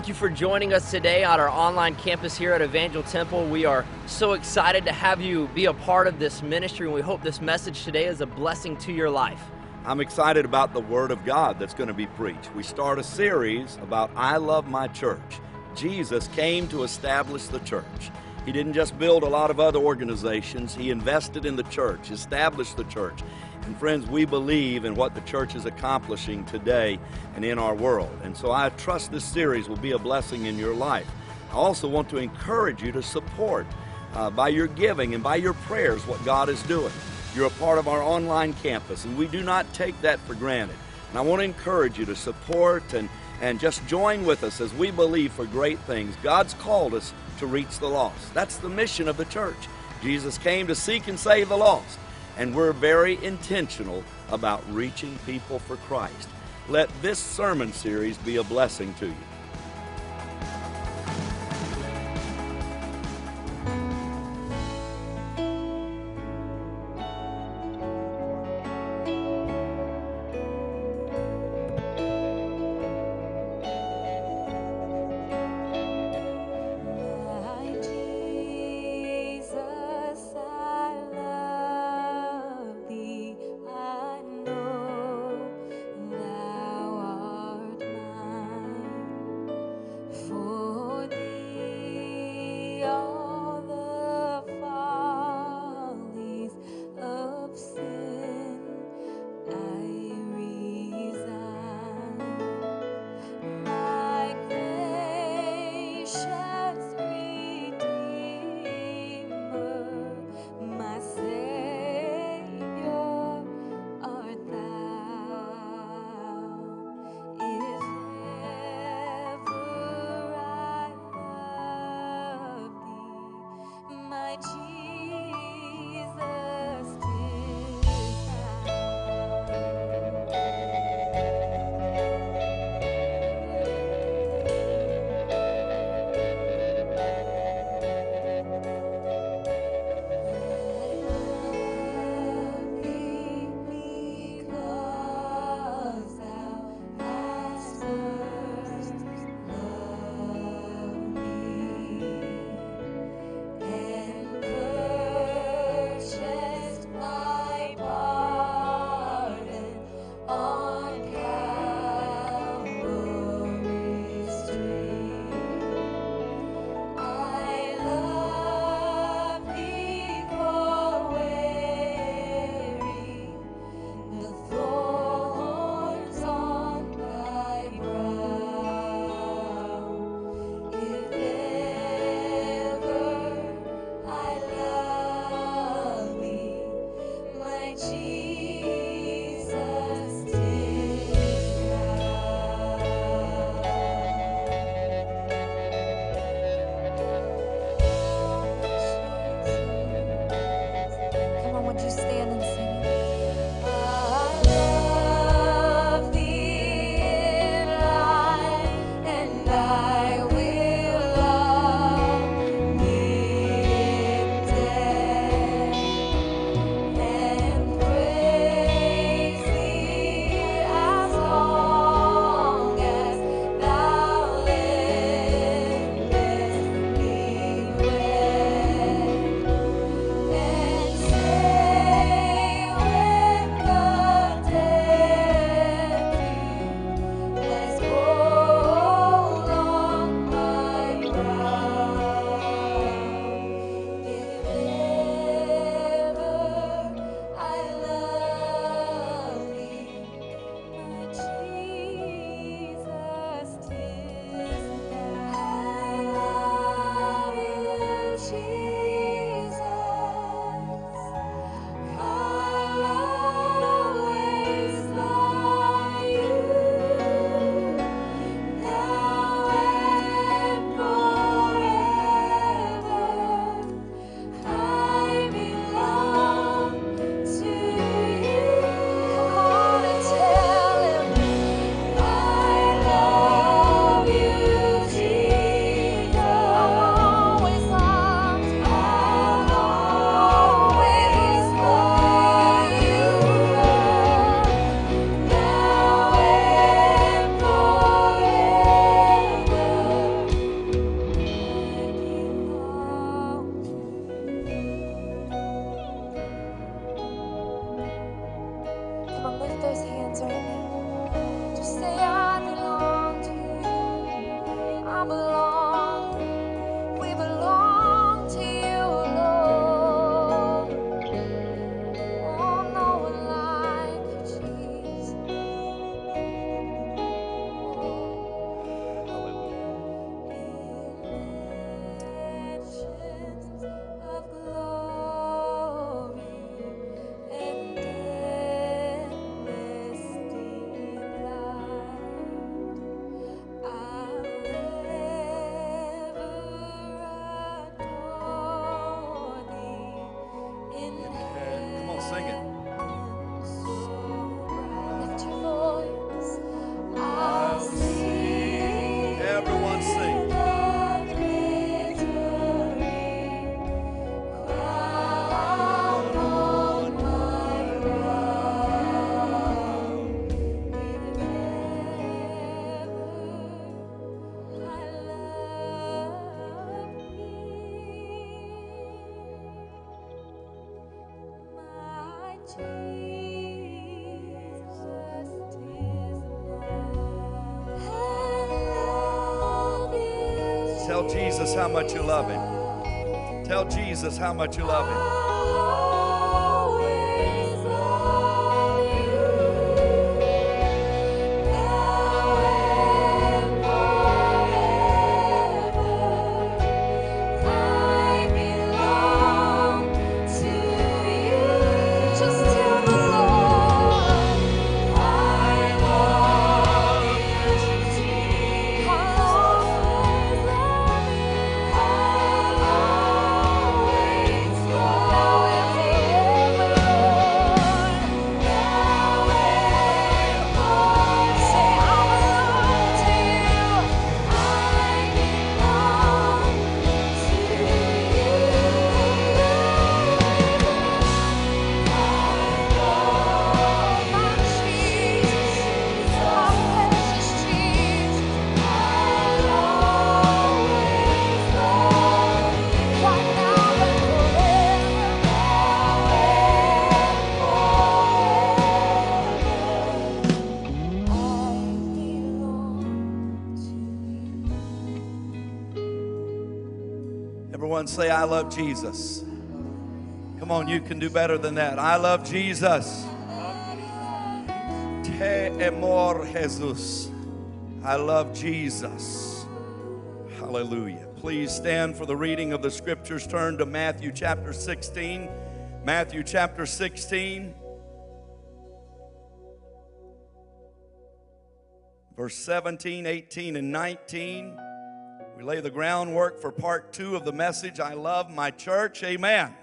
Thank you for joining us today on our online campus here at Evangel Temple. We are so excited to have you be a part of this ministry, and we hope this message today is a blessing to your life. I'm excited about the Word of God that's going to be preached. We start a series about I Love My Church. Jesus came to establish the church. He didn't just build a lot of other organizations, He invested in the church, established the church. And friends, we believe in what the church is accomplishing today and in our world. And so I trust this series will be a blessing in your life. I also want to encourage you to support uh, by your giving and by your prayers what God is doing. You're a part of our online campus, and we do not take that for granted. And I want to encourage you to support and, and just join with us as we believe for great things. God's called us to reach the lost. That's the mission of the church. Jesus came to seek and save the lost, and we're very intentional about reaching people for Christ. Let this sermon series be a blessing to you. For how much you love him. Tell Jesus how much you love him. I love Jesus. Come on, you can do better than that. I love Jesus. Te amor Jesus. I love Jesus. Hallelujah. Please stand for the reading of the scriptures. Turn to Matthew chapter 16. Matthew chapter 16. Verse 17, 18, and 19. We lay the groundwork for part two of the message I love my church. Amen.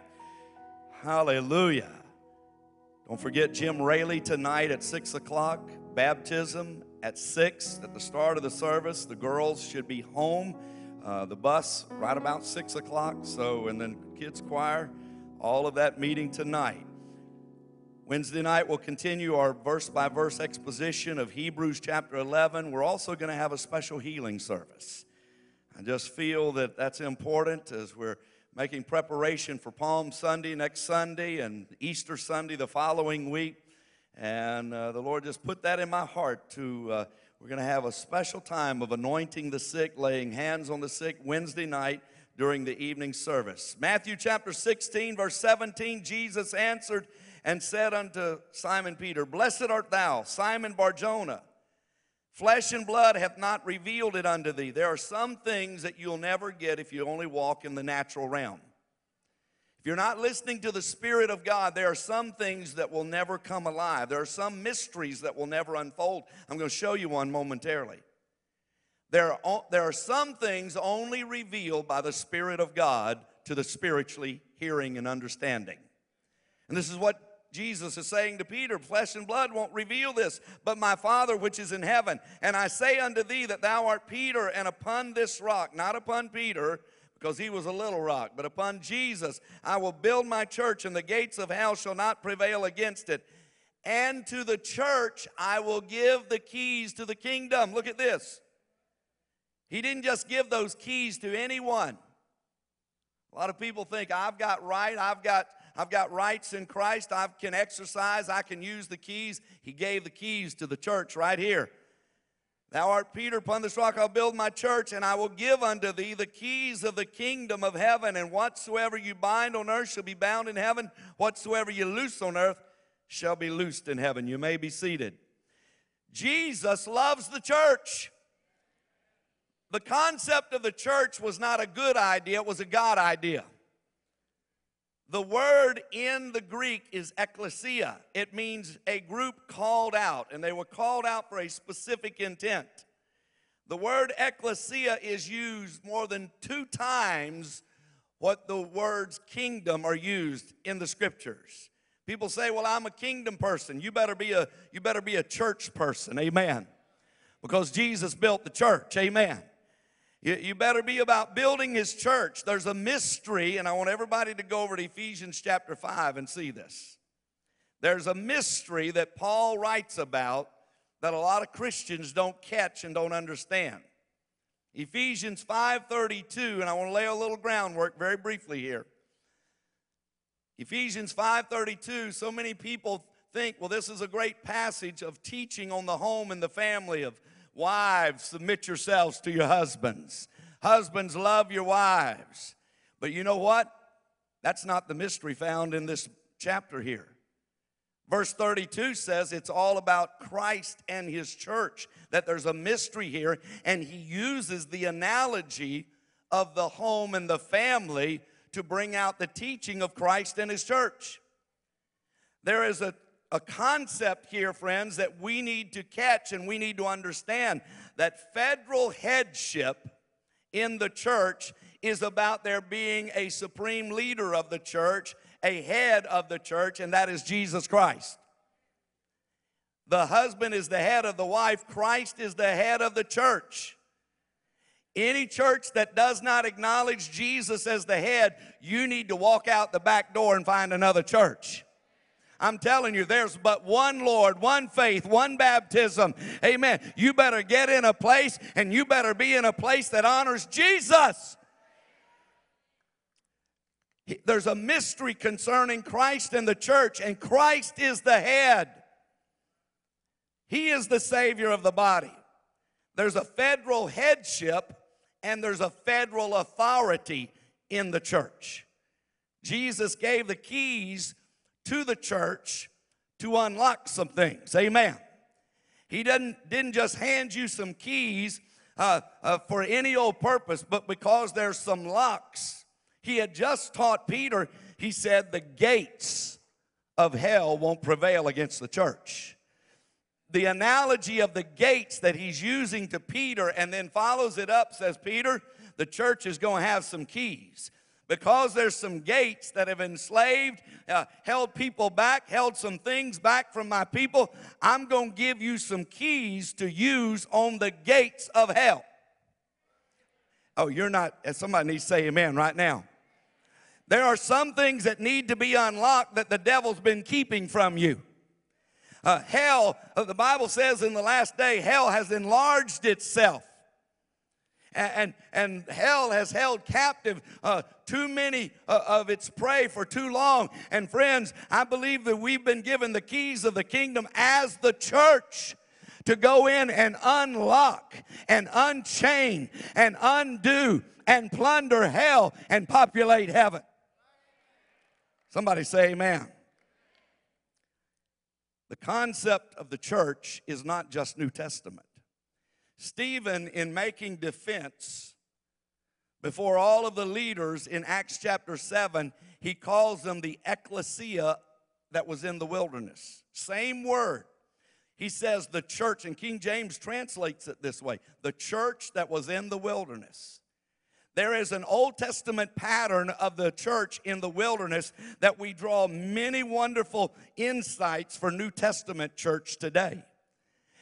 Hallelujah. Don't forget Jim Rayleigh tonight at 6 o'clock. Baptism at 6 at the start of the service. The girls should be home. Uh, the bus right about 6 o'clock. So, and then kids' choir, all of that meeting tonight. Wednesday night, we'll continue our verse by verse exposition of Hebrews chapter 11. We're also going to have a special healing service. I just feel that that's important as we're making preparation for Palm Sunday next Sunday and Easter Sunday the following week. And uh, the Lord just put that in my heart to, uh, we're going to have a special time of anointing the sick, laying hands on the sick Wednesday night during the evening service. Matthew chapter 16, verse 17, Jesus answered and said unto Simon Peter, Blessed art thou, Simon Barjona. Flesh and blood hath not revealed it unto thee. There are some things that you'll never get if you only walk in the natural realm. If you're not listening to the Spirit of God, there are some things that will never come alive. There are some mysteries that will never unfold. I'm going to show you one momentarily. There are, there are some things only revealed by the Spirit of God to the spiritually hearing and understanding. And this is what Jesus is saying to Peter flesh and blood won't reveal this, but my Father which is in heaven. And I say unto thee that thou art Peter, and upon this rock, not upon Peter, because he was a little rock, but upon Jesus, I will build my church, and the gates of hell shall not prevail against it. And to the church I will give the keys to the kingdom. Look at this. He didn't just give those keys to anyone. A lot of people think I've got right, I've got I've got rights in Christ, I can exercise, I can use the keys. He gave the keys to the church right here. Thou art Peter, upon this rock I'll build my church, and I will give unto thee the keys of the kingdom of heaven. And whatsoever you bind on earth shall be bound in heaven, whatsoever you loose on earth shall be loosed in heaven. You may be seated. Jesus loves the church. The concept of the church was not a good idea, it was a God idea. The word in the Greek is ecclesia. It means a group called out, and they were called out for a specific intent. The word ecclesia is used more than two times what the words kingdom are used in the scriptures. People say, "Well, I'm a kingdom person." You better be a you better be a church person. Amen. Because Jesus built the church. Amen. You, better be about building his church. There's a mystery, and I want everybody to go over to Ephesians chapter 5 and see this. There's a mystery that Paul writes about that a lot of Christians don't catch and don't understand. Ephesians 5:32, and I want to lay a little groundwork very briefly here. Ephesians 5:32, so many people think, well, this is a great passage of teaching on the home and the family of wives, submit yourselves to your husbands. Husbands, love your wives. But you know what? That's not the mystery found in this chapter here. Verse 32 says it's all about Christ and his church, that there's a mystery here, and he uses the analogy of the home and the family to bring out the teaching of Christ and his church. There is a, a concept here, friends, that we need to catch and we need to understand that federal headship in the church is about there being a supreme leader of the church, a head of the church, and that is Jesus Christ. The husband is the head of the wife, Christ is the head of the church. Any church that does not acknowledge Jesus as the head, you need to walk out the back door and find another church. I'm telling you, there's but one Lord, one faith, one baptism. Amen. You better get in a place and you better be in a place that honors Jesus. There's a mystery concerning Christ and the church, and Christ is the head. He is the Savior of the body. There's a federal headship and there's a federal authority in the church. Jesus gave the keys to the church to unlock some things. Amen. He didn't, didn't just hand you some keys uh, uh, for any old purpose, but because there's some locks he had just taught Peter, he said, the gates of hell won't prevail against the church. The analogy of the gates that he's using to Peter and then follows it up says, Peter, the church is going to have some keys. Because there's some gates that have enslaved, uh, held people back, held some things back from my people, I'm going to give you some keys to use on the gates of hell. Oh, you're not, somebody needs to say amen right now. There are some things that need to be unlocked that the devil's been keeping from you. Uh, hell, uh, the Bible says in the last day, hell has enlarged itself. And, and, hell has held captive uh, too many uh, of its prey for too long. And friends, I believe that we've been given the keys of the kingdom as the church to go in and unlock and unchain and undo and plunder hell and populate heaven. Somebody say amen. The concept of the church is not just New Testament. Stephen, in making defense before all of the leaders in Acts chapter 7, he calls them the ecclesia that was in the wilderness. Same word. He says the church, and King James translates it this way the church that was in the wilderness. There is an Old Testament pattern of the church in the wilderness that we draw many wonderful insights for New Testament church today.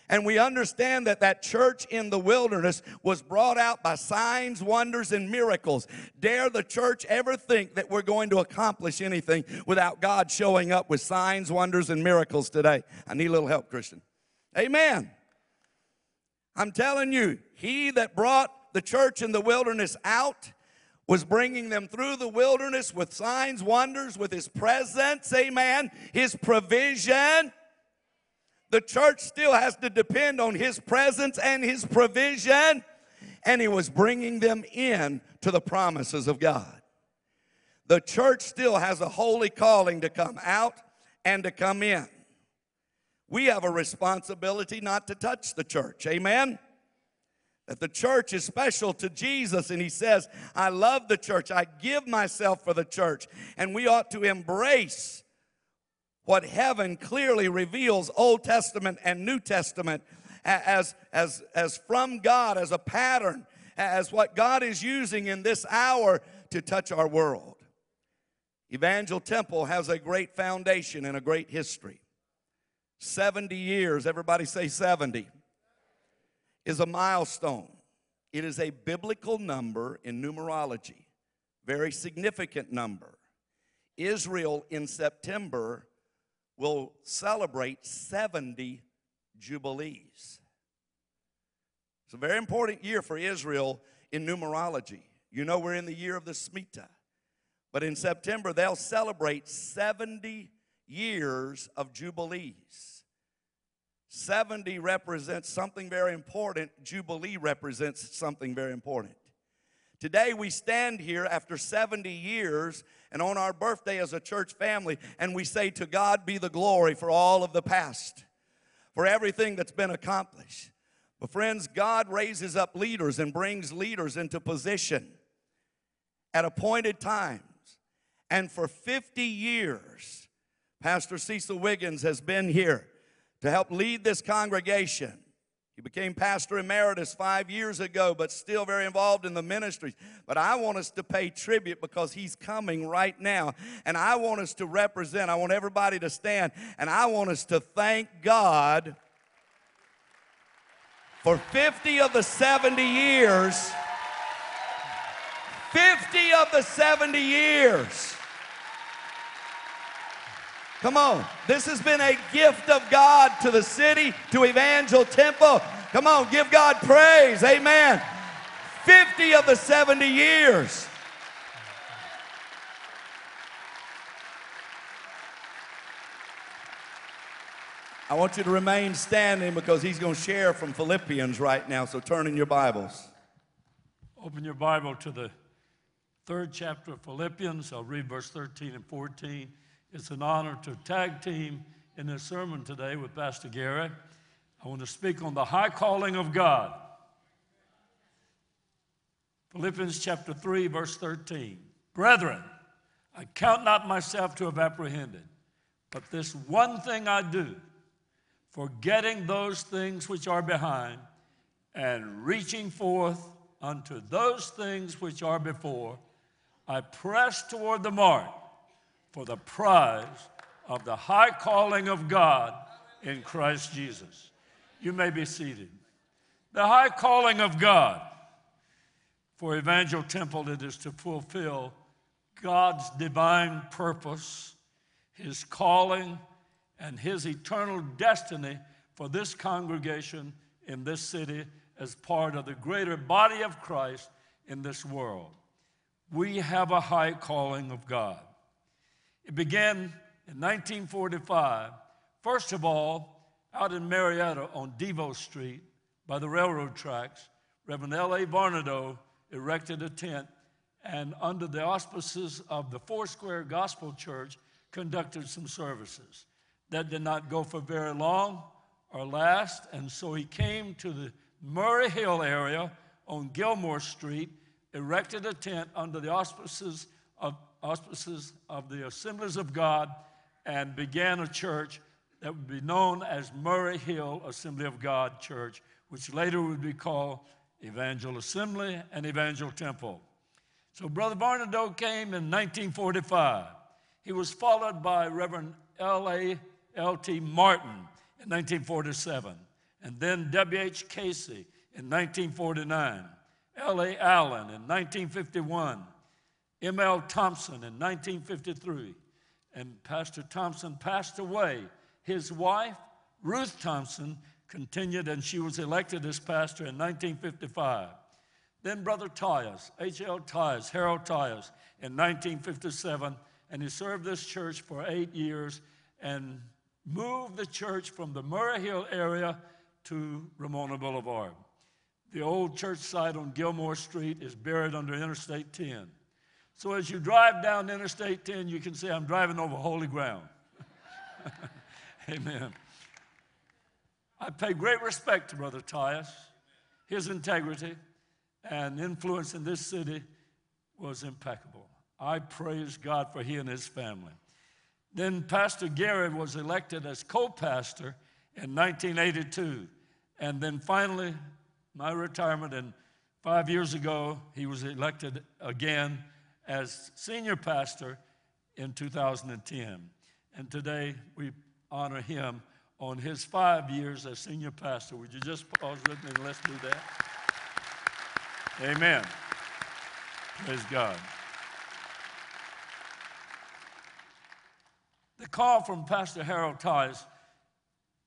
And we understand that that church in the wilderness was brought out by signs, wonders, and miracles. Dare the church ever think that we're going to accomplish anything without God showing up with signs, wonders, and miracles today? I need a little help, Christian. Amen. I'm telling you, he that brought the church in the wilderness out was bringing them through the wilderness with signs, wonders, with his presence, amen, his provision. The church still has to depend on His presence and His provision, and He was bringing them in to the promises of God. The church still has a holy calling to come out and to come in. We have a responsibility not to touch the church. Amen? That the church is special to Jesus, and He says, I love the church. I give myself for the church. And we ought to embrace what heaven clearly reveals, Old Testament and New Testament, as, as, as from God, as a pattern, as what God is using in this hour to touch our world. Evangel Temple has a great foundation and a great history. 70 years, everybody say 70, is a milestone. It is a biblical number in numerology, very significant number. Israel in September will celebrate 70 jubilees. It's a very important year for Israel in numerology. You know, we're in the year of the Shemitah. But in September, they'll celebrate 70 years of Jubilees. 70 represents something very important, Jubilee represents something very important. Today, we stand here after 70 years and on our birthday as a church family, and we say, To God be the glory for all of the past, for everything that's been accomplished. But, friends, God raises up leaders and brings leaders into position at appointed times. And for 50 years, Pastor Cecil Wiggins has been here to help lead this congregation. He became pastor emeritus five years ago, but still very involved in the ministries. But I want us to pay tribute because he's coming right now. And I want us to represent, I want everybody to stand, and I want us to thank God for 50 of the 70 years. 50 of the 70 years. Come on. This has been a gift of God to the city, to Evangel Temple. Come on, give God praise. Amen. 50 of the 70 years. I want you to remain standing because he's going to share from Philippians right now. So turn in your Bibles. Open your Bible to the third chapter of Philippians. I'll read verse 13 and 14. It's an honor to tag team in this sermon today with Pastor Gary. I want to speak on the high calling of God. Philippians chapter 3, verse 13. Brethren, I count not myself to have apprehended, but this one thing I do, forgetting those things which are behind and reaching forth unto those things which are before, I press toward the mark for the prize of the high calling of God in Christ Jesus. You may be seated. The high calling of God for Evangel Temple, it is to fulfill God's divine purpose, His calling, and His eternal destiny for this congregation in this city as part of the greater body of Christ in this world. We have a high calling of God. It began in 1945, first of all, out in Marietta on Devo Street by the railroad tracks. Reverend L.A. Barnado erected a tent and, under the auspices of the Foursquare Gospel Church, conducted some services. That did not go for very long or last, and so he came to the Murray Hill area on Gilmore Street, erected a tent under the auspices of, auspices of the Assemblies of God, and began a church that would be known as Murray Hill Assembly of God Church, which later would be called Evangel Assembly and Evangel Temple. So Brother Barnado came in 1945. He was followed by Reverend L.A. L.T. Martin in 1947, and then W.H. Casey in 1949, L.A. Allen in 1951, M.L. Thompson in 1953, and Pastor Thompson passed away. His wife, Ruth Thompson, continued and she was elected as pastor in 1955. Then Brother Tyus, H.L. Tyus, Harold Tyus, in 1957, and he served this church for eight years and moved the church from the Murray Hill area to Ramona Boulevard. The old church site on Gilmore Street is buried under Interstate 10. So as you drive down Interstate 10, you can say, I'm driving over holy ground. Amen. I pay great respect to Brother Tyus. His integrity and influence in this city was impeccable. I praise God for he and his family. Then Pastor Gary was elected as co pastor in 1982. And then finally, my retirement, and five years ago, he was elected again as senior pastor in 2010. And today, we honor him on his five years as senior pastor. Would you just pause with me and let's do that? Amen. Praise God. The call from Pastor Harold Tyus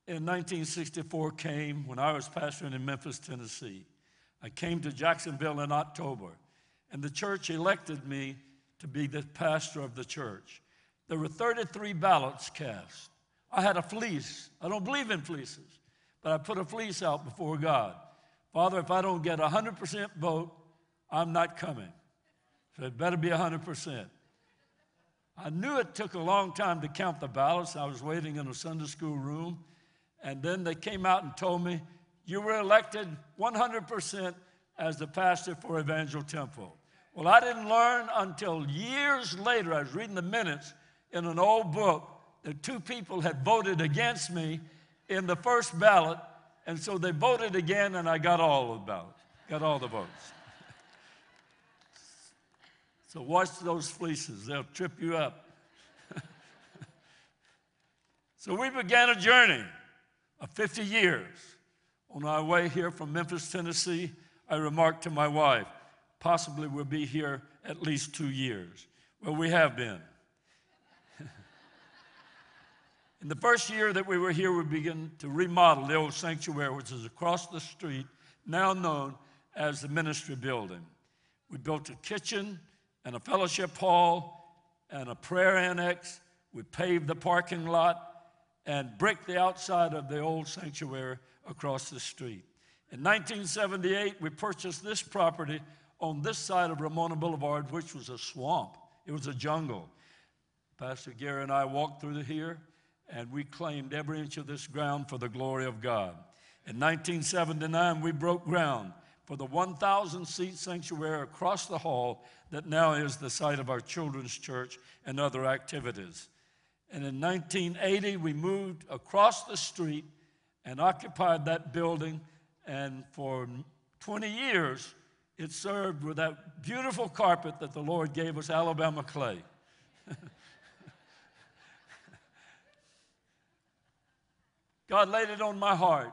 in 1964 came when I was pastoring in Memphis, Tennessee. I came to Jacksonville in October, and the church elected me to be the pastor of the church. There were 33 ballots cast. I had a fleece. I don't believe in fleeces, but I put a fleece out before God. Father, if I don't get a 100% vote, I'm not coming. So it better be a 100%. I knew it took a long time to count the ballots. I was waiting in a Sunday school room. And then they came out and told me, You were elected 100% as the pastor for Evangel Temple. Well, I didn't learn until years later. I was reading the minutes in an old book that two people had voted against me in the first ballot. And so they voted again, and I got all of the ballots, got all the votes. So watch those fleeces, they'll trip you up. so we began a journey of 50 years. On our way here from Memphis, Tennessee, I remarked to my wife, possibly we'll be here at least two years. Well, we have been. In the first year that we were here, we began to remodel the old sanctuary, which is across the street, now known as the ministry building. We built a kitchen, and a fellowship hall and a prayer annex. We paved the parking lot and bricked the outside of the old sanctuary across the street. In 1978, we purchased this property on this side of Ramona Boulevard, which was a swamp. It was a jungle. Pastor Gary and I walked through here, and we claimed every inch of this ground for the glory of God. In 1979, we broke ground for the 1,000 seat sanctuary across the hall that now is the site of our children's church and other activities. And in 1980, we moved across the street and occupied that building. And for 20 years, it served with that beautiful carpet that the Lord gave us, Alabama clay. God laid it on my heart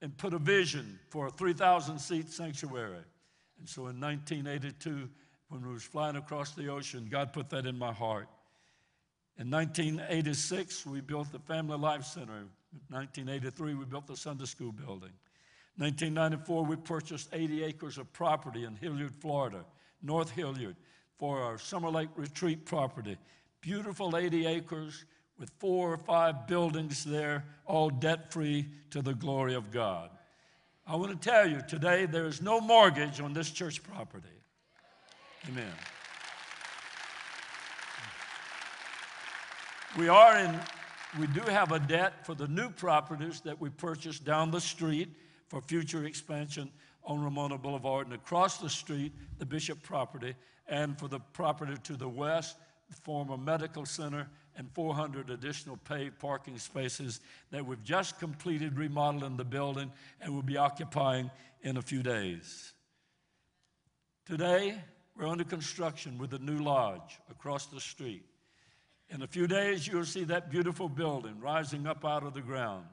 and put a vision for a 3,000 seat sanctuary. And so in 1982, when we was flying across the ocean, God put that in my heart. In 1986, we built the Family Life Center. In 1983, we built the Sunday School building. 1994, we purchased 80 acres of property in Hilliard, Florida, North Hilliard, for our Summer Lake Retreat property. Beautiful 80 acres with four or five buildings there, all debt free to the glory of God. I want to tell you today there is no mortgage on this church property. Amen. We are in, we do have a debt for the new properties that we purchased down the street for future expansion on Ramona Boulevard and across the street, the Bishop property, and for the property to the west, the former medical center and 400 additional paved parking spaces that we've just completed remodeling the building and will be occupying in a few days. Today, we're under construction with a new lodge across the street. In a few days, you'll see that beautiful building rising up out of the ground.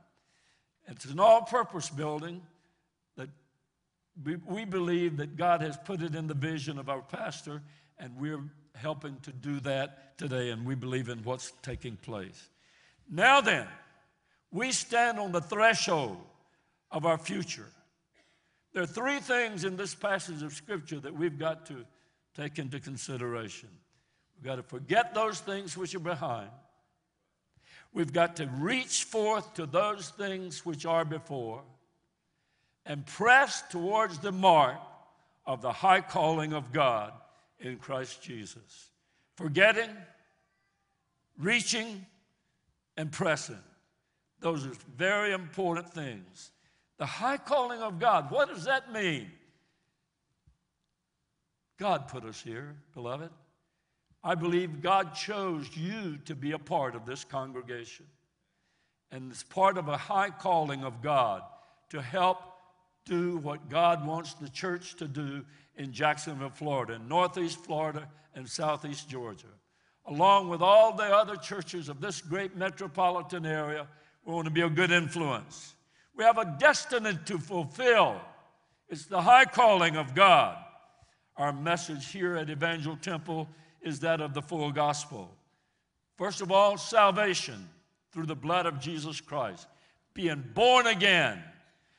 It's an all purpose building that we, we believe that God has put it in the vision of our pastor, and we're helping to do that today, and we believe in what's taking place. Now then, we stand on the threshold of our future. There are three things in this passage of Scripture that we've got to take into consideration. We've got to forget those things which are behind. We've got to reach forth to those things which are before and press towards the mark of the high calling of God in Christ Jesus. Forgetting, reaching, and pressing. Those are very important things. The high calling of God, what does that mean? God put us here, beloved. I believe God chose you to be a part of this congregation. And it's part of a high calling of God to help do what God wants the church to do in Jacksonville, Florida, Northeast Florida, and Southeast Georgia. Along with all the other churches of this great metropolitan area, we want to be a good influence. We have a destiny to fulfill. It's the high calling of God. Our message here at Evangel Temple is that of the full gospel. First of all, salvation through the blood of Jesus Christ, being born again.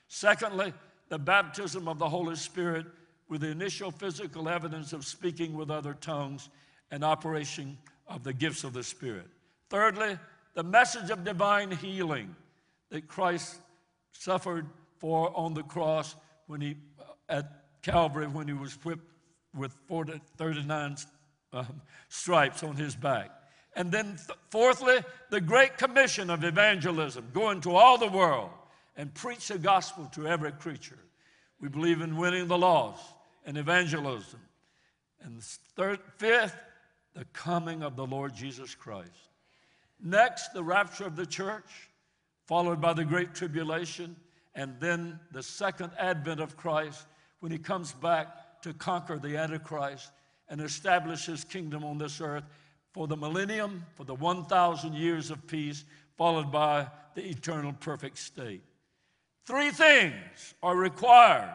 Secondly, the baptism of the Holy Spirit with the initial physical evidence of speaking with other tongues and operation of the gifts of the Spirit. Thirdly, the message of divine healing that Christ suffered for on the cross when he at Calvary when he was whipped with 40, 39 um, stripes on his back. And then, th- fourthly, the great commission of evangelism, go into all the world and preach the gospel to every creature. We believe in winning the lost and evangelism. And third, fifth, the coming of the Lord Jesus Christ. Next, the rapture of the church, followed by the great tribulation, and then the second advent of Christ when he comes back to conquer the Antichrist and establish his kingdom on this earth for the millennium, for the 1,000 years of peace, followed by the eternal perfect state. Three things are required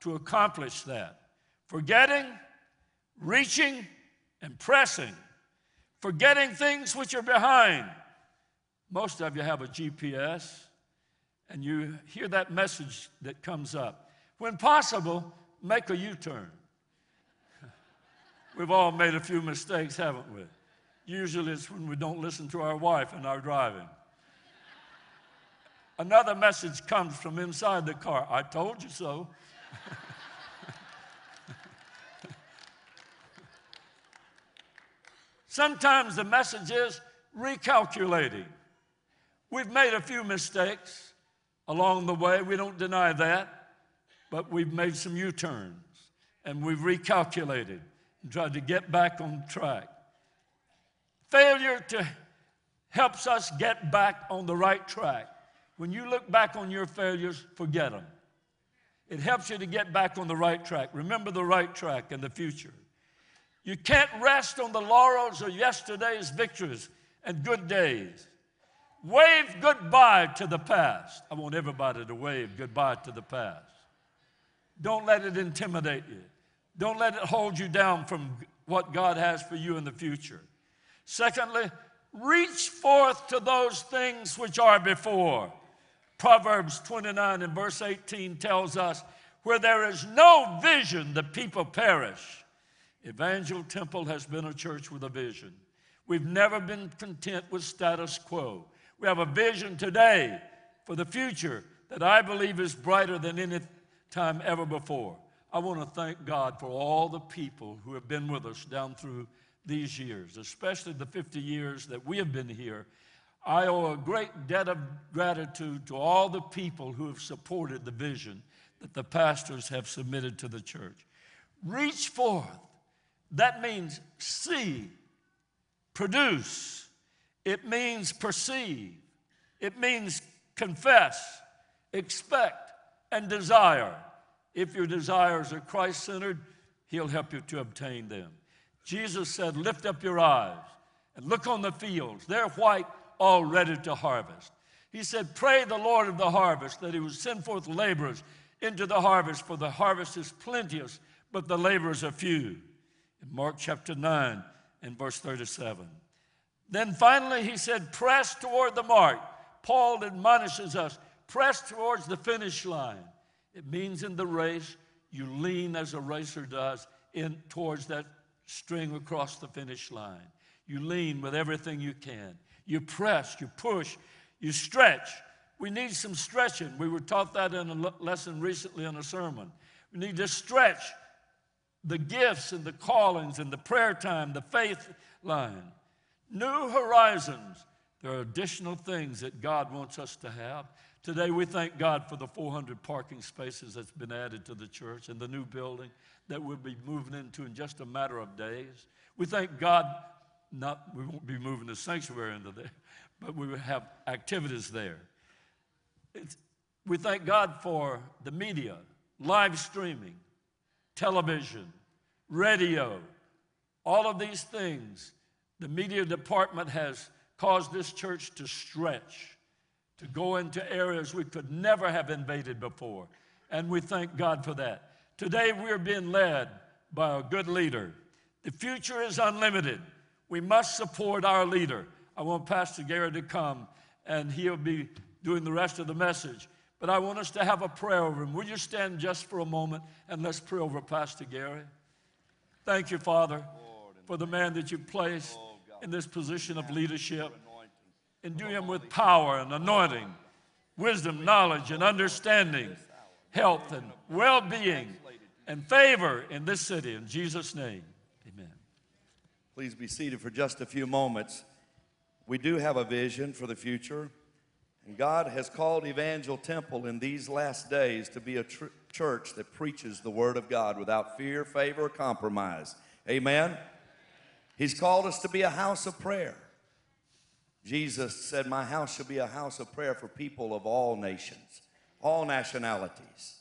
to accomplish that forgetting, reaching, and pressing. Forgetting things which are behind. Most of you have a GPS, and you hear that message that comes up. When possible, make a U turn. We've all made a few mistakes, haven't we? Usually it's when we don't listen to our wife in our driving. Another message comes from inside the car I told you so. Sometimes the message is recalculating. We've made a few mistakes along the way, we don't deny that, but we've made some U turns and we've recalculated and tried to get back on track. Failure to helps us get back on the right track. When you look back on your failures, forget them. It helps you to get back on the right track. Remember the right track in the future. You can't rest on the laurels of yesterday's victories and good days. Wave goodbye to the past. I want everybody to wave goodbye to the past. Don't let it intimidate you. Don't let it hold you down from what God has for you in the future. Secondly, reach forth to those things which are before. Proverbs 29 and verse 18 tells us, where there is no vision, the people perish. Evangel Temple has been a church with a vision. We've never been content with status quo. We have a vision today for the future that I believe is brighter than any time ever before. I want to thank God for all the people who have been with us down through these years, especially the 50 years that we have been here. I owe a great debt of gratitude to all the people who have supported the vision that the pastors have submitted to the church. Reach forth that means see, produce. It means perceive. It means confess, expect, and desire. If your desires are Christ centered, He'll help you to obtain them. Jesus said, Lift up your eyes and look on the fields. They're white, all ready to harvest. He said, Pray the Lord of the harvest that He would send forth laborers into the harvest, for the harvest is plenteous, but the laborers are few in Mark chapter 9 and verse 37. Then finally, he said, Press toward the mark. Paul admonishes us, press towards the finish line. It means in the race, you lean as a racer does in towards that string across the finish line. You lean with everything you can. You press, you push, you stretch. We need some stretching. We were taught that in a lesson recently in a sermon. We need to stretch the gifts and the callings and the prayer time, the faith line. New horizons. There are additional things that God wants us to have. Today, we thank God for the 400 parking spaces that's been added to the church and the new building that we'll be moving into in just a matter of days. We thank God, not we won't be moving the sanctuary into there, but we will have activities there. It's, we thank God for the media, live streaming, television, radio, all of these things. The media department has caused this church to stretch, to go into areas we could never have invaded before. And we thank God for that. Today we're being led by a good leader. The future is unlimited. We must support our leader. I want Pastor Gary to come and he'll be doing the rest of the message. But I want us to have a prayer over him. Will you stand just for a moment and let's pray over Pastor Gary? Thank you, Father, for the man that you placed in this position of leadership. Endue him with power and anointing, wisdom, knowledge, and understanding, health and well being, and favor in this city. In Jesus' name, amen. Please be seated for just a few moments. We do have a vision for the future, and God has called Evangel Temple in these last days to be a tr- church that preaches the Word of God without fear, favor, or compromise. Amen? He's called us to be a house of prayer. Jesus said, My house shall be a house of prayer for people of all nations, all nationalities.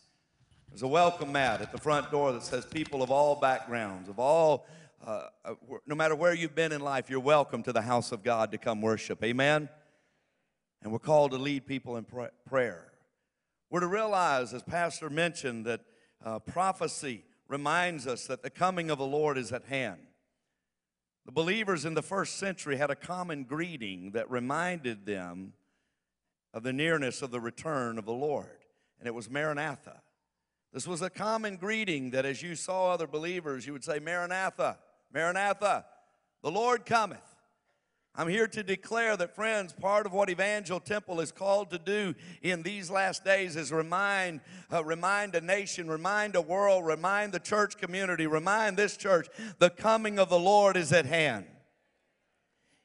There's a welcome mat at the front door that says people of all backgrounds, of all, uh, uh, no matter where you've been in life, you're welcome to the house of God to come worship. Amen? And we're called to lead people in pra- prayer. We're to realize, as Pastor mentioned, that uh, prophecy reminds us that the coming of the Lord is at hand. The believers in the first century had a common greeting that reminded them of the nearness of the return of the Lord, and it was Maranatha. This was a common greeting that as you saw other believers, you would say, Maranatha, Maranatha, the Lord cometh. I'm here to declare that, friends, part of what Evangel Temple is called to do in these last days is remind, uh, remind a nation, remind a world, remind the church community, remind this church the coming of the Lord is at hand.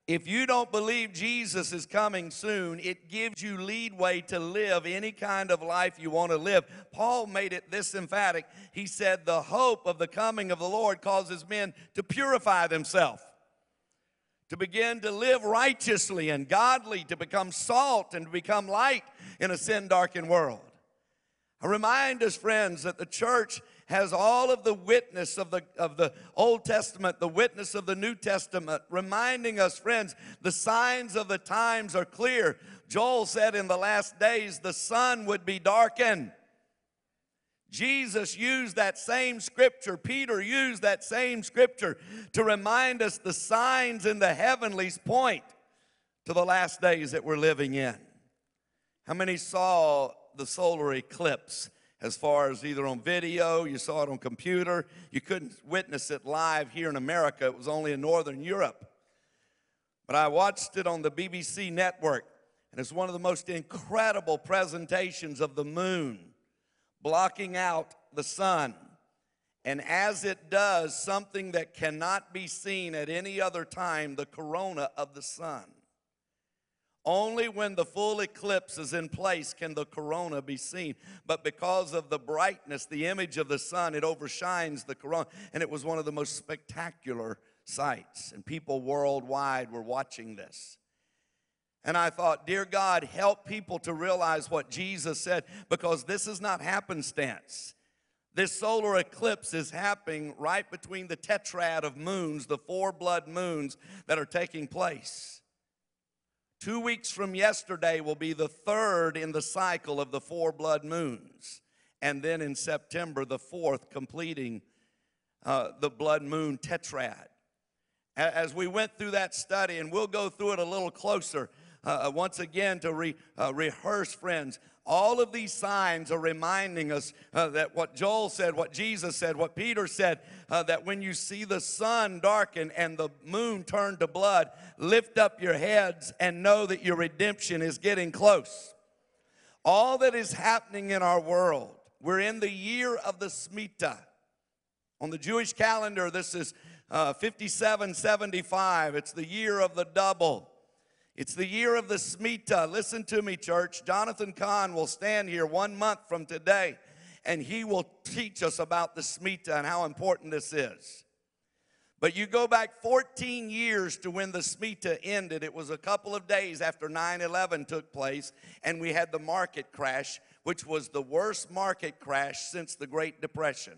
If you don't believe Jesus is coming soon, it gives you leadway to live any kind of life you want to live. Paul made it this emphatic. He said, The hope of the coming of the Lord causes men to purify themselves to begin to live righteously and godly, to become salt and to become light in a sin darkened world. I remind us, friends, that the church has all of the witness of the, of the Old Testament, the witness of the New Testament, reminding us, friends, the signs of the times are clear. Joel said in the last days the sun would be darkened. Jesus used that same scripture, Peter used that same scripture to remind us the signs in the heavenlies point to the last days that we're living in. How many saw the solar eclipse as far as either on video, you saw it on computer, you couldn't witness it live here in America, it was only in Northern Europe. But I watched it on the BBC network, and it's one of the most incredible presentations of the moon blocking out the sun. And as it does something that cannot be seen at any other time, the corona of the sun. Only when the full eclipse is in place can the corona be seen. But because of the brightness, the image of the sun, it overshines the corona. And it was one of the most spectacular sights. And people worldwide were watching this. And I thought, dear God, help people to realize what Jesus said because this is not happenstance. This solar eclipse is happening right between the tetrad of moons, the four blood moons that are taking place. Two weeks from yesterday will be the third in the cycle of the four blood moons. And then in September, the fourth, completing uh, the blood moon tetrad. As we went through that study, and we'll go through it a little closer, uh, once again to re, uh, rehearse, friends. All of these signs are reminding us uh, that what Joel said, what Jesus said, what Peter said, uh, that when you see the sun darken and the moon turn to blood, lift up your heads and know that your redemption is getting close. All that is happening in our world, we're in the year of the Shemitah. On the Jewish calendar, this is uh, 5775. It's the year of the double. It's the year of the Shemitah. Listen to me, church. Jonathan Cahn will stand here one month from today and he will teach us about the Shemitah and how important this is. But you go back 14 years to when the Shemitah ended. It was a couple of days after 9 11 took place, and we had the market crash, which was the worst market crash since the Great Depression.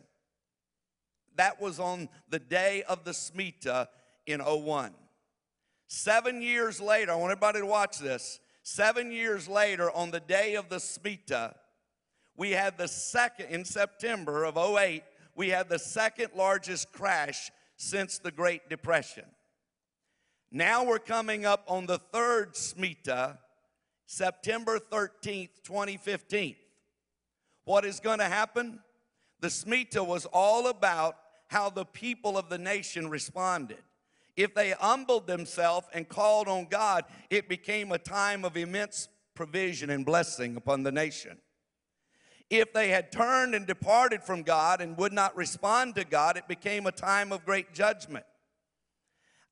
That was on the day of the Shemitah in 01. Seven years later, I want everybody to watch this. Seven years later, on the day of the Shemitah, we had the second, in September of 08, we had the second largest crash since the Great Depression. Now we're coming up on the third Shemitah, September 13th, 2015. What is going to happen? The Shemitah was all about how the people of the nation responded. If they humbled themselves and called on God, it became a time of immense provision and blessing upon the nation. If they had turned and departed from God and would not respond to God, it became a time of great judgment.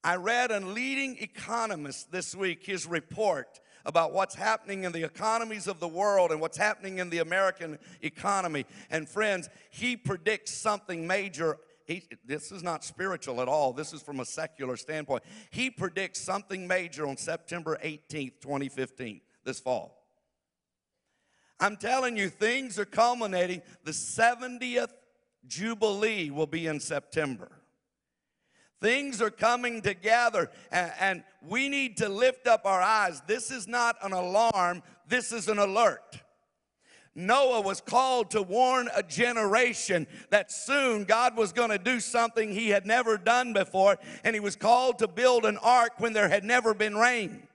I read a leading economist this week, his report about what's happening in the economies of the world and what's happening in the American economy. And friends, he predicts something major. He, this is not spiritual at all. This is from a secular standpoint. He predicts something major on September 18th, 2015, this fall. I'm telling you, things are culminating. The 70th Jubilee will be in September. Things are coming together, and, and, we need to lift up our eyes. This is not an alarm, this is an alert. Noah was called to warn a generation that soon God was going to do something he had never done before, and he was called to build an ark when there had never been rain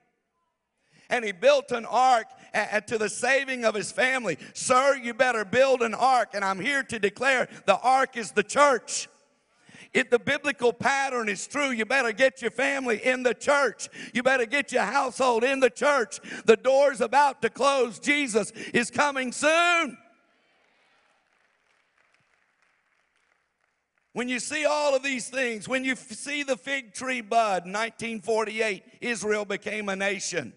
and he built an ark to the saving of his family. Sir, you better build an ark. And I'm here to declare the ark is the church. If the biblical pattern is true, you better get your family in the church. You better get your household in the church. The door's about to close. Jesus is coming soon. When you see all of these things, when you see the fig tree bud, 1948, Israel became a nation.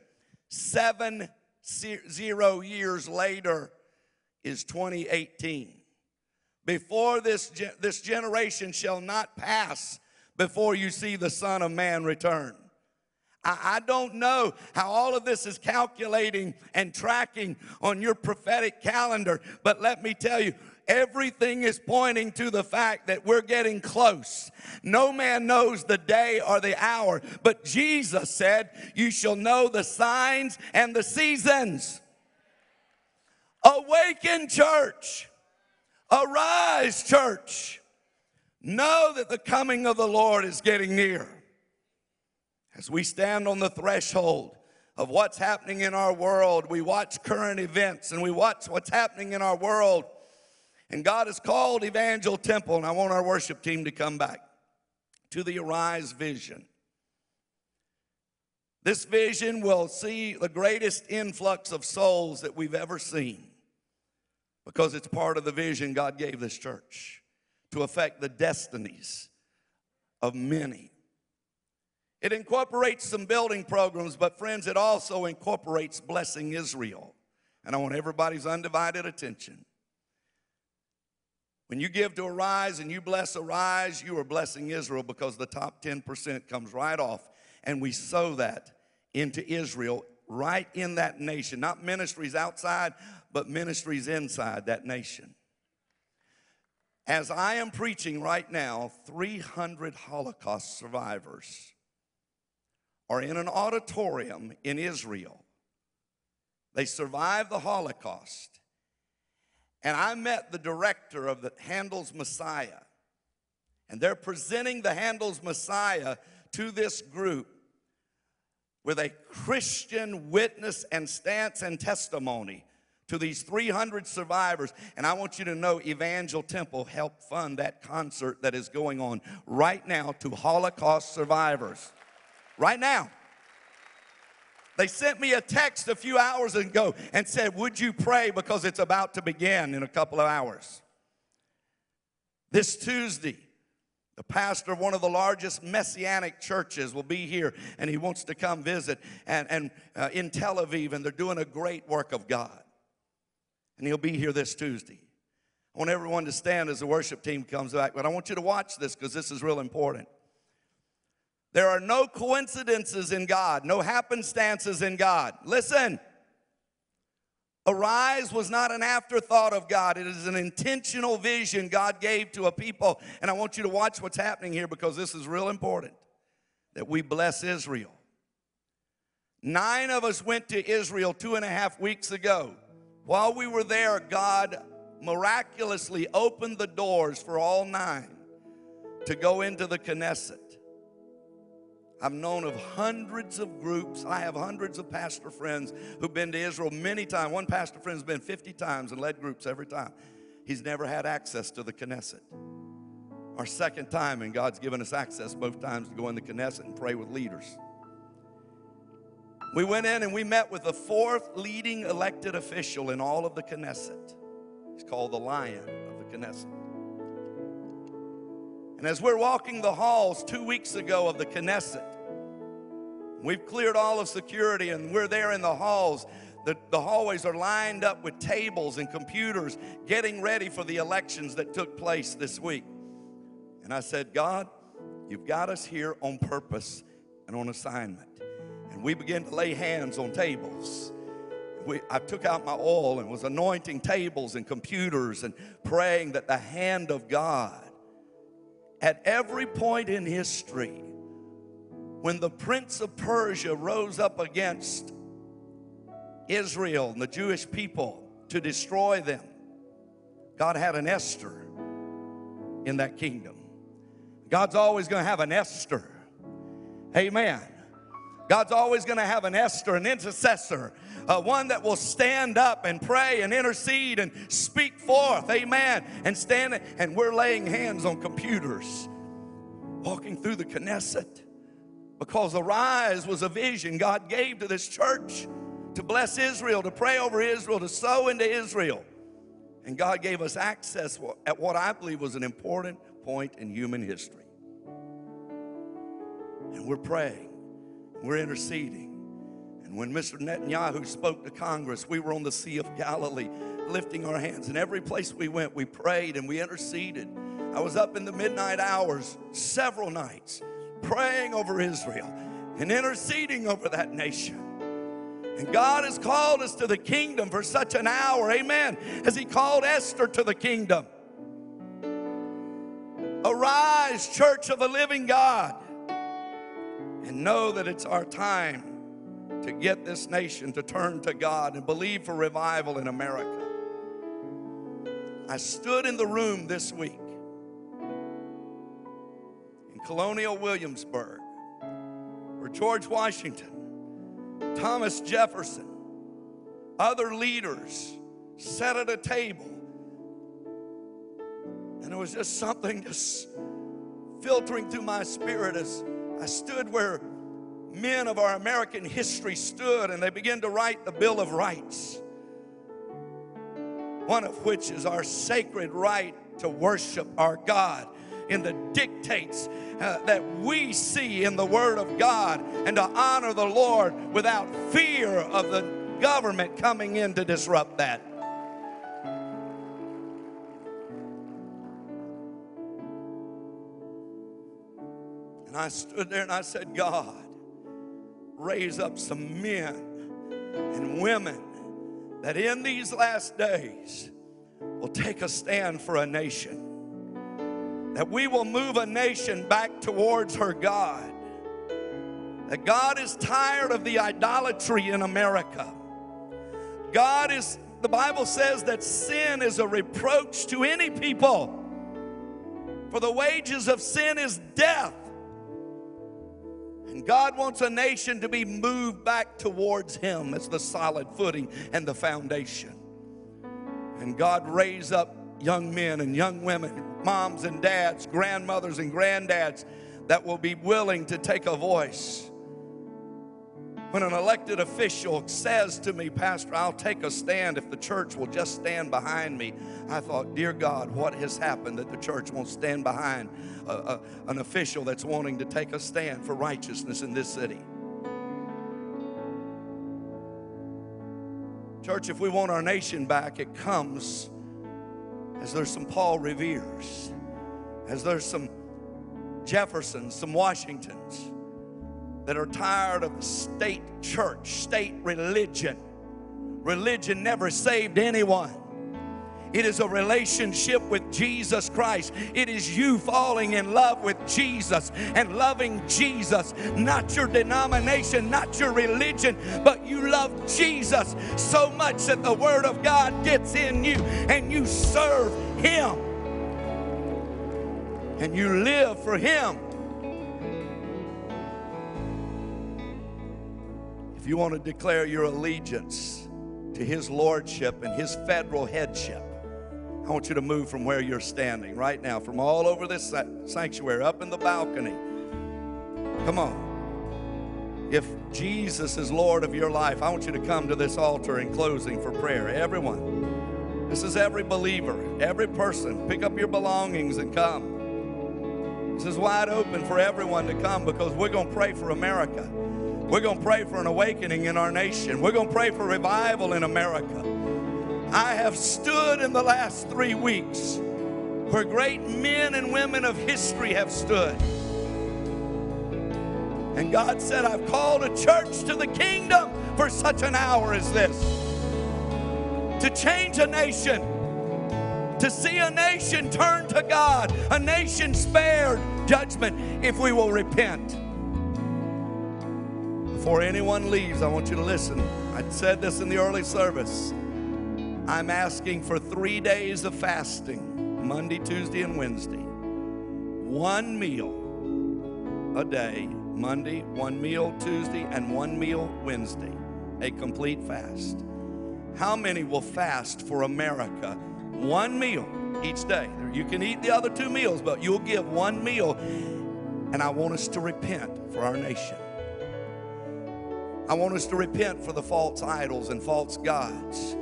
Seven zero years later is 2018. Before this, this generation shall not pass before you see the Son of Man return. I, don't know how all of this is calculating and tracking on your prophetic calendar, but let me tell you, Everything is pointing to the fact that we're getting close. No man knows the day or the hour, but Jesus said, You shall know the signs and the seasons. Awaken, church. Arise, church. Know that the coming of the Lord is getting near. As we stand on the threshold of what's happening in our world, we watch current events and we watch what's happening in our world and God has called Evangel Temple, and I want our worship team to come back to the Arise vision. This vision will see the greatest influx of souls that we've ever seen because it's part of the vision God gave this church to affect the destinies of many. It incorporates some building programs, but friends, it also incorporates blessing Israel. And I want everybody's undivided attention. When you give to Arise and you bless Arise, you are blessing Israel because the top 10% comes right off. And we sow that into Israel right in that nation. Not ministries outside, but ministries inside that nation. As I am preaching right now, 300 Holocaust survivors are in an auditorium in Israel. They survived the Holocaust. And I met the director of the Handel's Messiah. And they're presenting the Handel's Messiah to this group with a Christian witness and stance and testimony to these 300 survivors. And I want you to know Evangel Temple helped fund that concert that is going on right now to Holocaust survivors. Right now. They sent me a text a few hours ago and said, Would you pray because it's about to begin in a couple of hours? This Tuesday, the pastor of one of the largest messianic churches will be here and he wants to come visit and, and uh, in Tel Aviv, and they're doing a great work of God. And he'll be here this Tuesday. I want everyone to stand as the worship team comes back, but I want you to watch this because this is real important. There are no coincidences in God, no happenstances in God. Listen. Arise was not an afterthought of God. It is an intentional vision God gave to a people. And I want you to watch what's happening here because this is real important that we bless Israel. Nine of us went to Israel two and a half weeks ago. While we were there, God miraculously opened the doors for all nine to go into the Knesset. I've known of hundreds of groups. I have hundreds of pastor friends who've been to Israel many times. One pastor friend's been 50 times and led groups every time. He's never had access to the Knesset. Our second time, and God's given us access both times to go in the Knesset and pray with leaders. We went in and we met with the fourth leading elected official in all of the Knesset. He's called the Lion of the Knesset. And as we're walking the halls two weeks ago of the Knesset, we've cleared all of security and we're there in the halls. The, the hallways are lined up with tables and computers getting ready for the elections that took place this week. And I said, God, you've got us here on purpose and on assignment. And we began to lay hands on tables. We, I took out my oil and was anointing tables and computers and praying that the hand of God at every point in history, when the prince of Persia rose up against Israel and the Jewish people to destroy them, God had an Esther in that kingdom. God's always going to have an Esther. Amen. God's always going to have an Esther, an intercessor, uh, one that will stand up and pray and intercede and speak forth. Amen. And stand, and we're laying hands on computers, walking through the Knesset because Arise was a vision God gave to this church to bless Israel, to pray over Israel, to sow into Israel. And God gave us access at what I believe was an important point in human history. And we're praying. We're interceding. And when Mr. Netanyahu spoke to Congress, we were on the Sea of Galilee lifting our hands. And every place we went, we prayed and we interceded. I was up in the midnight hours several nights praying over Israel and interceding over that nation. And God has called us to the kingdom for such an hour, amen, as He called Esther to the kingdom. Arise, church of the living God and know that it's our time to get this nation to turn to God and believe for revival in America. I stood in the room this week in Colonial Williamsburg where George Washington, Thomas Jefferson, other leaders sat at a table. And it was just something just filtering through my spirit as I stood where men of our American history stood and they began to write the Bill of Rights, one of which is our sacred right to worship our God in the dictates uh, that we see in the Word of God and to honor the Lord without fear of the government coming in to disrupt that. And I stood there and I said, God, raise up some men and women that in these last days will take a stand for a nation. That we will move a nation back towards her God. That God is tired of the idolatry in America. God is, the Bible says that sin is a reproach to any people. For the wages of sin is death. And God wants a nation to be moved back towards Him as the solid footing and the foundation. And God raise up young men and young women, moms and dads, grandmothers and granddads that will be willing to take a voice. When an elected official says to me, Pastor, I'll take a stand if the church will just stand behind me, I thought, Dear God, what has happened that the church won't stand behind a, a, an official that's wanting to take a stand for righteousness in this city? Church, if we want our nation back, it comes as there's some Paul Reveres, as there's some Jeffersons, some Washingtons that are tired of state church, state religion. Religion never saved anyone. It is a relationship with Jesus Christ. It is you falling in love with Jesus and loving Jesus, not your denomination, not your religion, but you love Jesus so much that the Word of God gets in you and you serve Him and you live for Him. If you want to declare your allegiance to His Lordship and His federal headship, I want you to move from where you're standing right now, from all over this sanctuary, up in the balcony. Come on. If Jesus is Lord of your life, I want you to come to this altar in closing for prayer. Everyone. This is every believer, every person. Pick up your belongings and come. This is wide open for everyone to come because we're going to pray for America. We're going to pray for an awakening in our nation. We're going to pray for revival in America. I have stood in the last three weeks where great men and women of history have stood. And God said, I've called a church to the kingdom for such an hour as this to change a nation, to see a nation turn to God, a nation spared judgment if we will repent. Before anyone leaves, I want you to listen. I said this in the early service. I'm asking for three days of fasting Monday, Tuesday, and Wednesday. One meal a day, Monday, one meal Tuesday, and one meal Wednesday. A complete fast. How many will fast for America? One meal each day. You can eat the other two meals, but you'll give one meal. And I want us to repent for our nation. I want us to repent for the false idols and false gods.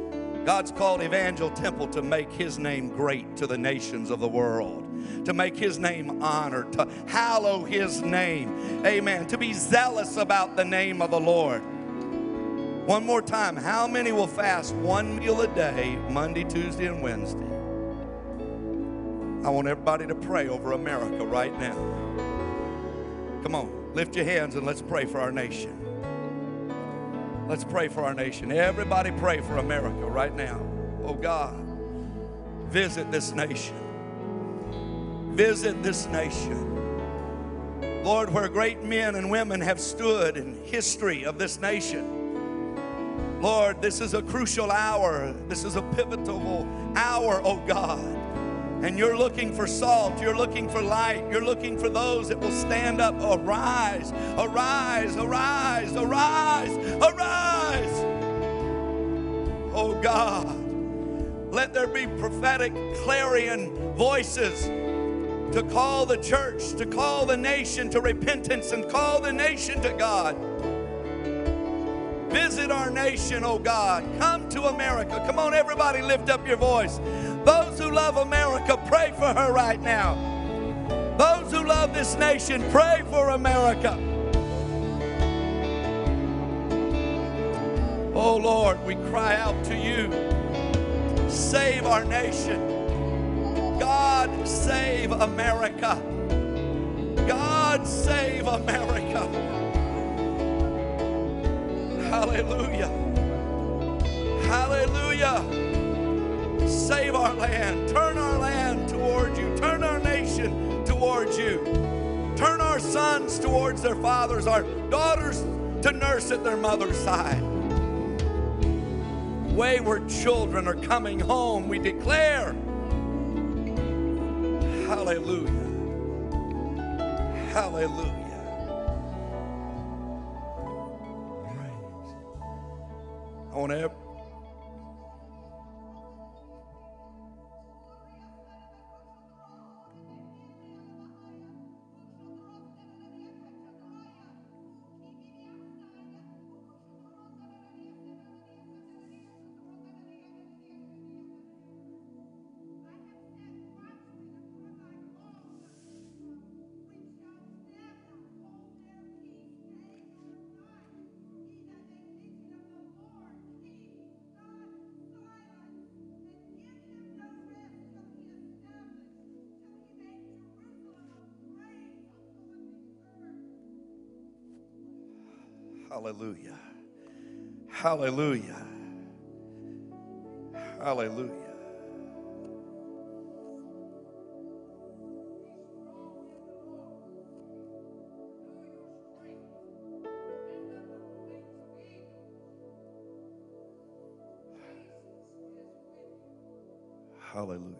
God's called Evangel Temple to make His name great to the nations of the world, to make His name honored, to hallow His name. Amen. To be zealous about the name of the Lord. One more time, how many will fast one meal a day, Monday, Tuesday, and Wednesday? I want everybody to pray over America right now. Come on, lift your hands and let's pray for our nation. Let's pray for our nation. Everybody pray for America right now. Oh God, visit this nation. Visit this nation. Lord, where great men and women have stood in history of this nation. Lord, this is a crucial hour. This is a pivotal hour, oh God. And you're looking for salt, you're looking for light, you're looking for those that will stand up. Arise, arise, arise, arise, arise. Oh God, let there be prophetic clarion voices to call the church, to call the nation to repentance, and call the nation to God. Visit our nation, oh God. Come to America. Come on, everybody, lift up your voice. Those who love America, pray for her right now. Those who love this nation, pray for America. Oh Lord, we cry out to you. Save our nation. God, save America. God, save America. Hallelujah. Hallelujah. Save our land. Turn our land toward you. Turn our nation towards you. Turn our sons towards their fathers, our daughters to nurse at their mother's side. Wayward children are coming home, we declare. Hallelujah. Hallelujah. I want to Hallelujah. Hallelujah. Hallelujah. Hallelujah.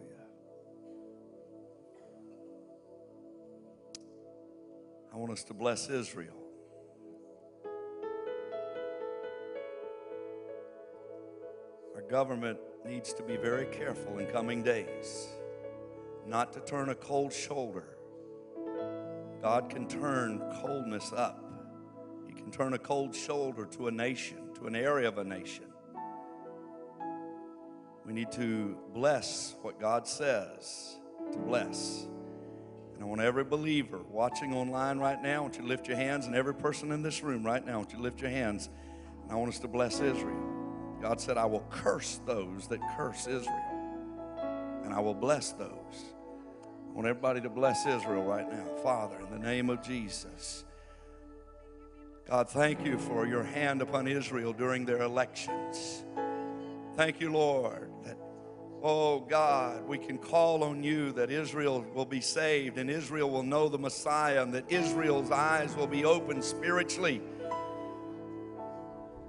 I want us to bless Israel. Government needs to be very careful in coming days not to turn a cold shoulder. God can turn coldness up, He can turn a cold shoulder to a nation, to an area of a nation. We need to bless what God says to bless. And I want every believer watching online right now, I want you to lift your hands, and every person in this room right now, I want you to lift your hands. And I want us to bless Israel. God said, I will curse those that curse Israel, and I will bless those. I want everybody to bless Israel right now. Father, in the name of Jesus. God, thank you for your hand upon Israel during their elections. Thank you, Lord, that, oh God, we can call on you that Israel will be saved and Israel will know the Messiah and that Israel's eyes will be opened spiritually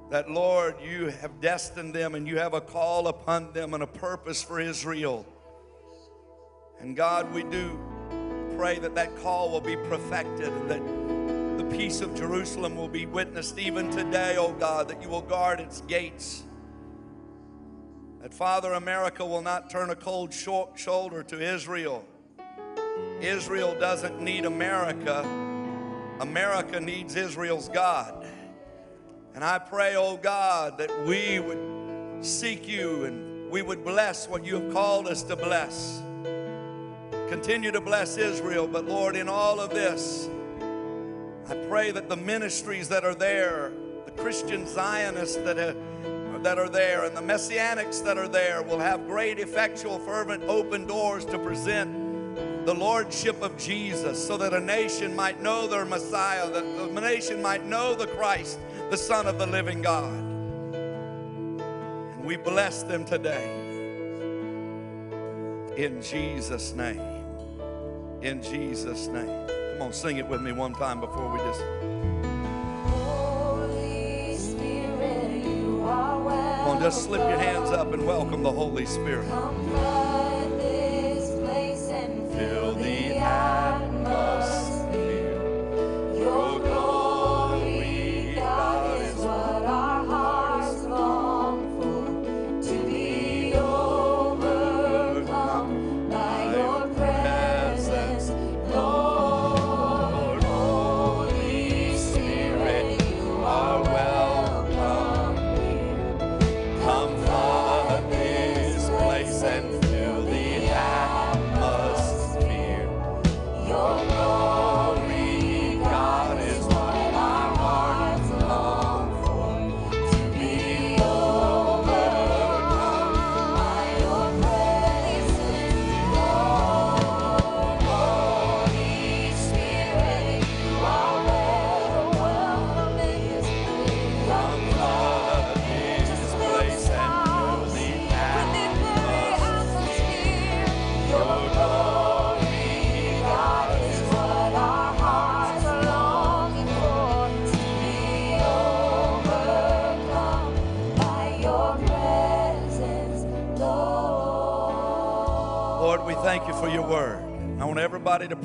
that, Lord, you have destined them and you have a call upon them and a purpose for Israel. And God, we do pray that that call will be perfected and that the peace of Jerusalem will be witnessed even today, oh God, that you will guard its gates. That, Father, America will not turn a cold shoulder to Israel. Israel doesn't need America, America needs Israel's God. And I pray, oh God, that we would seek you and we would bless what you have called us to bless. Continue to bless Israel, but Lord, in all of this, I pray that the ministries that are there, the Christian Zionists that are, that are there, and the Messianics that are there will have great, effectual, fervent, open doors to present the lordship of Jesus so that a nation might know their Messiah, that the nation might know the Christ, the Son of the living God. And we bless them today. In Jesus' name. In Jesus' name. Come on, sing it with me one time before we just. Holy Spirit, you are welcome. Come on, just slip your hands up and welcome the Holy Spirit.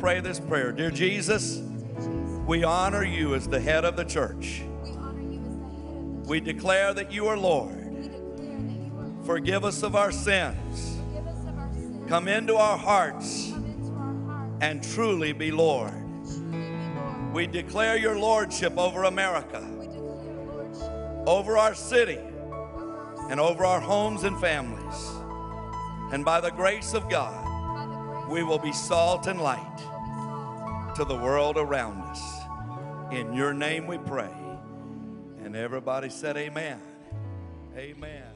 Pray this prayer. Dear Jesus, we honor you as the head of the church. We honor you as the head of We declare that you are Lord. Forgive us of our sins. Forgive us of our sins. Come into our hearts Come into our hearts. and truly be Lord. Truly be Lord. We declare your lordship over America, We declare lordship over our city, over our city and over our homes and families. And by the grace of God, by the grace we will be salt and light will be salt and light. To the world around us. In your name we pray. And everybody said, Amen. Amen.